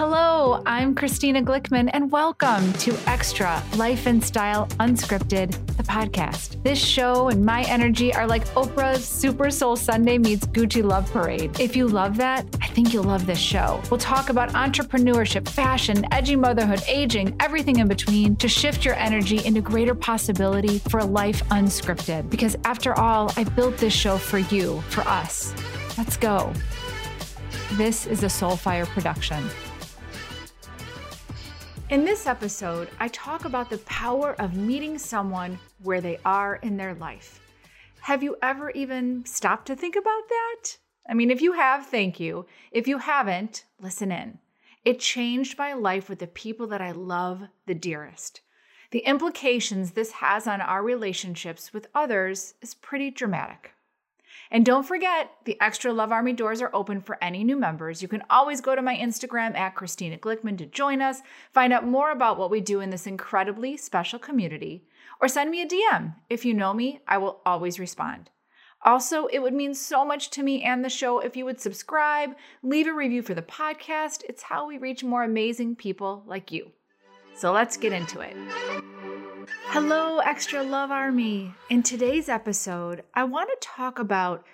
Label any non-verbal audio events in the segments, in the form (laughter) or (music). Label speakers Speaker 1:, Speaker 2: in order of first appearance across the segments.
Speaker 1: Hello, I'm Christina Glickman, and welcome to Xtra Life and Style Unscripted, the podcast. This show and my energy are like Oprah's Super Soul Sunday meets Gucci Love Parade. If you love that, I think you'll love this show. We'll talk about entrepreneurship, fashion, edgy motherhood, aging, everything in between to shift your energy into greater possibility for a life unscripted. Because after all, I built this show for you, for us. Let's go. This is a Soulfire production. In this episode, I talk about the power of meeting someone where they are in their life. Have you ever even stopped to think about that? I mean, if you have, thank you. If you haven't, listen in. It changed my life with the people that I love the dearest. The implications this has on our relationships with others is pretty dramatic. And don't forget, the Xtra Love Army doors are open for any new members. You can always go to my Instagram at Christina Glickman to join us, find out more about what we do in this incredibly special community, or send me a DM. If you know me, I will always respond. Also, it would mean so much to me and the show if you would subscribe, leave a review for the podcast. It's how we reach more amazing people like you. So let's get into it. Hello, Xtra Love Army. In today's episode, I want to talk about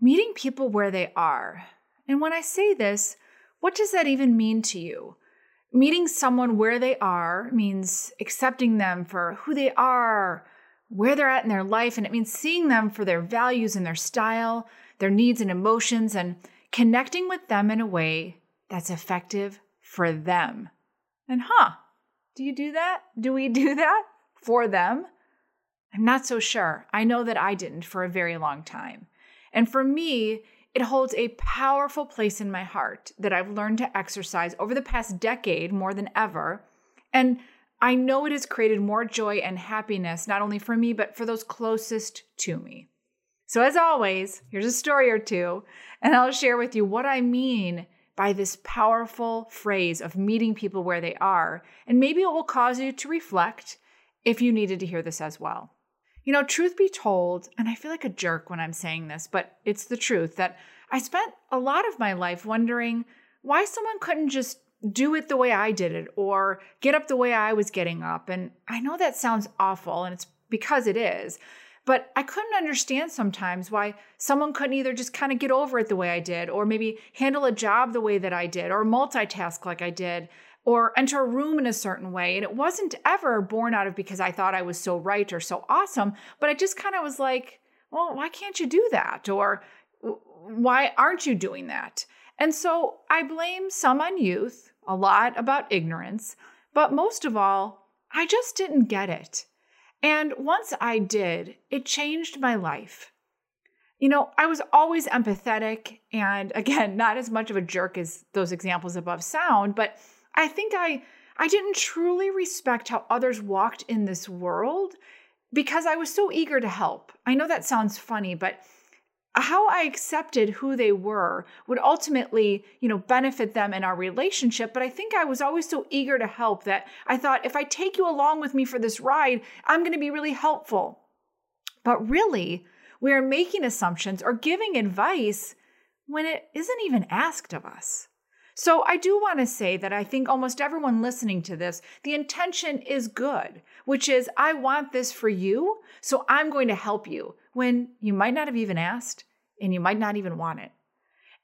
Speaker 1: meeting people where they are. And when I say this, what does that even mean to you? Meeting someone where they are means accepting them for who they are, where they're at in their life, and it means seeing them for their values and their style, their needs and emotions, and connecting with them in a way that's effective for them. And huh, do you do that? Do we do that? For them? I'm not so sure. I know that I didn't for a very long time. And for me, it holds a powerful place in my heart that I've learned to exercise over the past decade more than ever. And I know it has created more joy and happiness, not only for me, but for those closest to me. So, as always, here's a story or two, and I'll share with you what I mean by this powerful phrase of meeting people where they are. And maybe it will cause you to reflect if you needed to hear this as well. You know, truth be told, and I feel like a jerk when I'm saying this, but it's the truth that I spent a lot of my life wondering why someone couldn't just do it the way I did it or get up the way I was getting up. And I know that sounds awful, and it's because it is. But I couldn't understand sometimes why someone couldn't either just kind of get over it the way I did, or maybe handle a job the way that I did, or multitask like I did, or enter a room in a certain way. And it wasn't ever born out of because I thought I was so right or so awesome, but I just kind of was like, well, why can't you do that? Or why aren't you doing that? And so I blame some on youth, a lot about ignorance, but most of all, I just didn't get it. And once I did, it changed my life. You know, I was always empathetic and again, (laughs) not as much of a jerk as those examples above sound, but I think I I didn't truly respect how others walked in this world because I was so eager to help. I know that sounds funny, but how I accepted who they were would ultimately, you know, benefit them in our relationship, but I think I was always so eager to help that I thought if I take you along with me for this ride, I'm going to be really helpful. But really, we are making assumptions or giving advice when it isn't even asked of us. So I do want to say that I think almost everyone listening to this, the intention is good, which is I want this for you, so I'm going to help you when you might not have even asked and you might not even want it.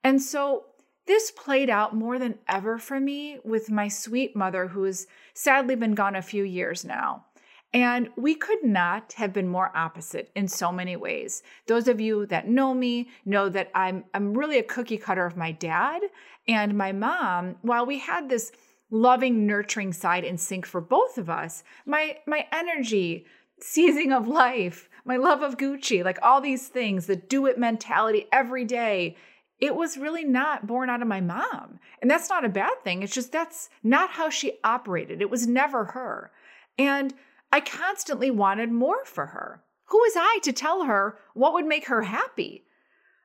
Speaker 1: And so this played out more than ever for me with my sweet mother, who has sadly been gone a few years now. And we could not have been more opposite in so many ways. Those of you that know me know that I'm, I'm really a cookie cutter of my dad and my mom. While we had this loving, nurturing side in sync for both of us, my, my energy, seizing of life, my love of Gucci, like all these things, the do it mentality every day, it was really not born out of my mom. And that's not a bad thing. It's just that's not how she operated. It was never her. And I constantly wanted more for her. Who was I to tell her what would make her happy?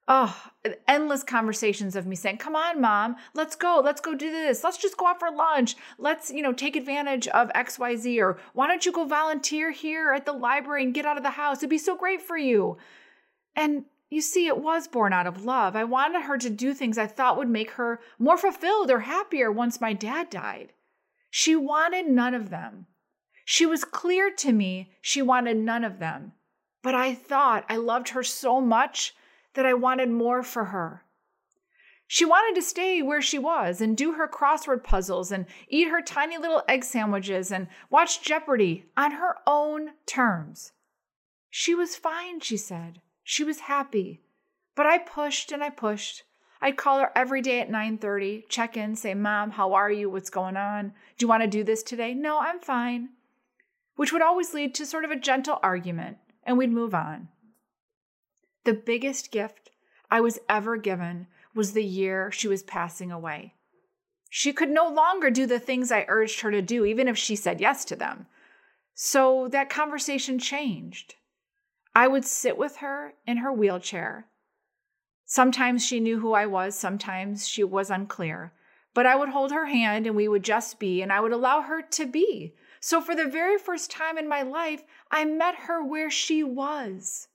Speaker 1: Oh, endless conversations of me saying, "Come on, mom, let's go. Let's go do this. Let's just go out for lunch. Let's, you know, take advantage of XYZ or why don't you go volunteer here at the library and get out of the house? It'd be so great for you." And you see, it was born out of love. I wanted her to do things I thought would make her more fulfilled or happier once my dad died. She wanted none of them. She was clear to me she wanted none of them. But I thought I loved her so much that I wanted more for her. She wanted to stay where she was and do her crossword puzzles and eat her tiny little egg sandwiches and watch Jeopardy on her own terms. She was fine, she said. She was happy. But I pushed and I pushed. I'd call her every day at 9:30, check in, say, "Mom, how are you? What's going on? Do you want to do this today?" "No, I'm fine." Which would always lead to sort of a gentle argument, and we'd move on. The biggest gift I was ever given was the year she was passing away. She could no longer do the things I urged her to do, even if she said yes to them. So that conversation changed. I would sit with her in her wheelchair. Sometimes she knew who I was, sometimes she was unclear. But I would hold her hand and we would just be, and I would allow her to be. So for the very first time in my life, I met her where she was.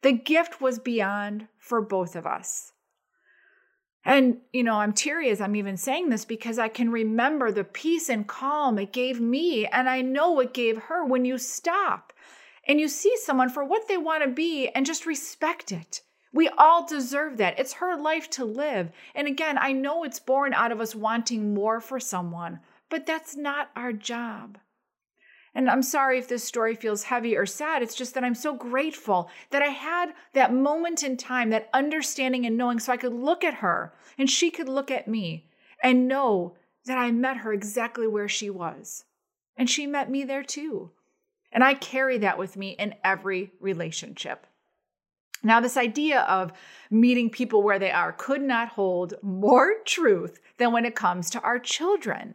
Speaker 1: The gift was beyond for both of us. And, you know, I'm teary as I'm even saying this because I can remember the peace and calm it gave me, and I know it gave her when you stop and you see someone for what they want to be and just respect it. We all deserve that. It's her life to live. And again, I know it's born out of us wanting more for someone, but that's not our job. And I'm sorry if this story feels heavy or sad. It's just that I'm so grateful that I had that moment in time, that understanding and knowing, so I could look at her and she could look at me and know that I met her exactly where she was. And she met me there too. And I carry that with me in every relationship. Now, this idea of meeting people where they are could not hold more truth than when it comes to our children.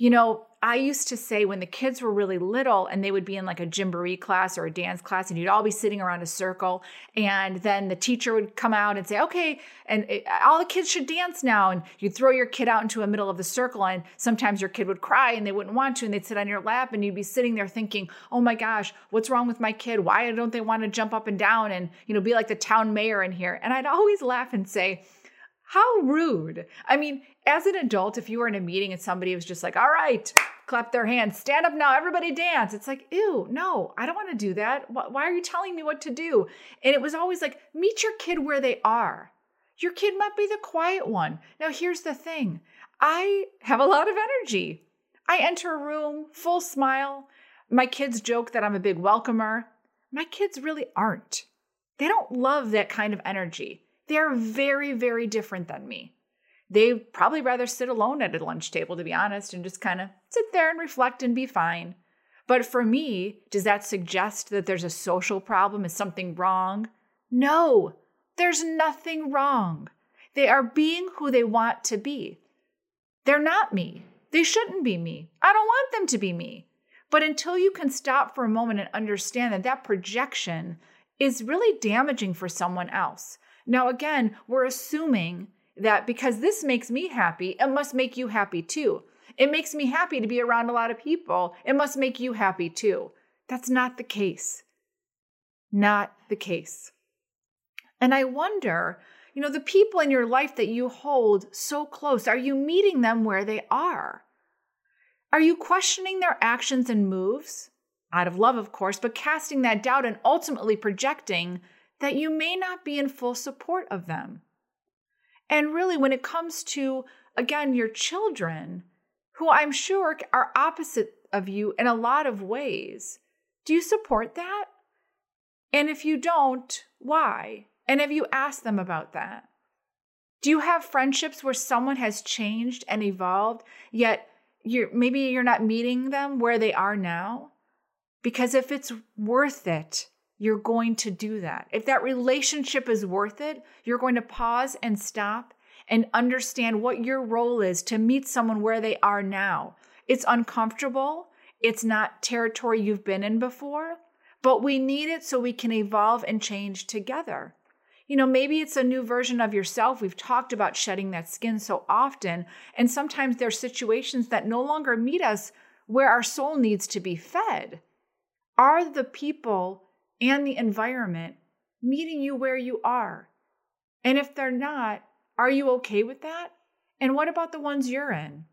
Speaker 1: You know, I used to say when the kids were really little and they would be in like a gymboree class or a dance class and you'd all be sitting around a circle and then the teacher would come out and say, "Okay, and it, all the kids should dance now." And you'd throw your kid out into the middle of the circle and sometimes your kid would cry and they wouldn't want to and they'd sit on your lap and you'd be sitting there thinking, "Oh my gosh, what's wrong with my kid? Why don't they want to jump up and down and, you know, be like the town mayor in here?" And I'd always laugh and say, how rude. I mean, as an adult, if you were in a meeting and somebody was just like, all right, clap their hands, stand up now, everybody dance. It's like, ew, no, I don't want to do that. Why are you telling me what to do? And it was always like, meet your kid where they are. Your kid might be the quiet one. Now, here's the thing I have a lot of energy. I enter a room, full smile. My kids joke that I'm a big welcomer. My kids really aren't. They don't love that kind of energy. They're very, very different than me. They'd probably rather sit alone at a lunch table, to be honest, and just kind of sit there and reflect and be fine. But for me, does that suggest that there's a social problem? Is something wrong? No, there's nothing wrong. They are being who they want to be. They're not me. They shouldn't be me. I don't want them to be me. But until you can stop for a moment and understand that that projection is really damaging for someone else, now, again, we're assuming that because this makes me happy, it must make you happy too. It makes me happy to be around a lot of people. It must make you happy too. That's not the case. Not the case. And I wonder, you know, the people in your life that you hold so close, are you meeting them where they are? Are you questioning their actions and moves? Out of love, of course, but casting that doubt and ultimately projecting that you may not be in full support of them. And really, when it comes to, again, your children, who I'm sure are opposite of you in a lot of ways, do you support that? And if you don't, why? And have you asked them about that? Do you have friendships where someone has changed and evolved, yet you're maybe you're not meeting them where they are now? Because if it's worth it, you're going to do that. If that relationship is worth it, you're going to pause and stop and understand what your role is to meet someone where they are now. It's uncomfortable, it's not territory you've been in before, but we need it so we can evolve and change together. You know, maybe it's a new version of yourself. We've talked about shedding that skin so often, and sometimes there's situations that no longer meet us where our soul needs to be fed. Are the people and the environment meeting you where you are? And if they're not, are you okay with that? And what about the ones you're in?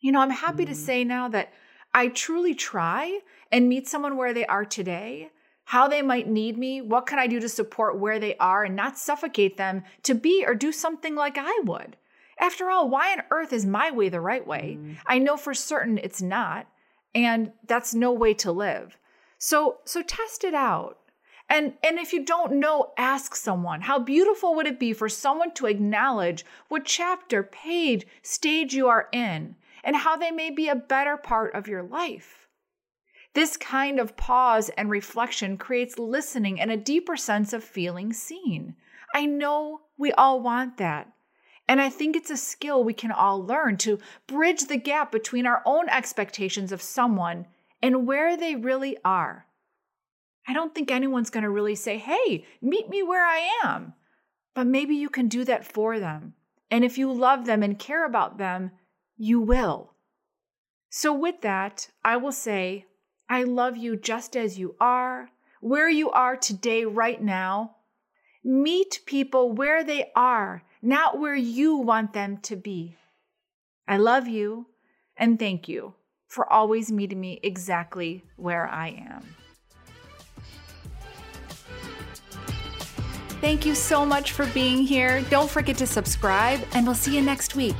Speaker 1: You know, I'm happy mm-hmm. to say now that I truly try and meet someone where they are today, how they might need me, what can I do to support where they are and not suffocate them to be or do something like I would. After all, why on earth is my way the right way? Mm. I know for certain it's not, and that's no way to live. So so test it out. And and if you don't know, ask someone. How beautiful would it be for someone to acknowledge what chapter, page, stage you are in and how they may be a better part of your life. This kind of pause and reflection creates listening and a deeper sense of feeling seen. I know we all want that. And I think it's a skill we can all learn to bridge the gap between our own expectations of someone and where they really are. I don't think anyone's going to really say, hey, meet me where I am. But maybe you can do that for them. And if you love them and care about them, you will. So, with that, I will say, I love you just as you are, where you are today, right now. Meet people where they are not where you want them to be. I love you and thank you for always meeting me exactly where I am. Thank you so much for being here. Don't forget to subscribe, and we'll see you next week.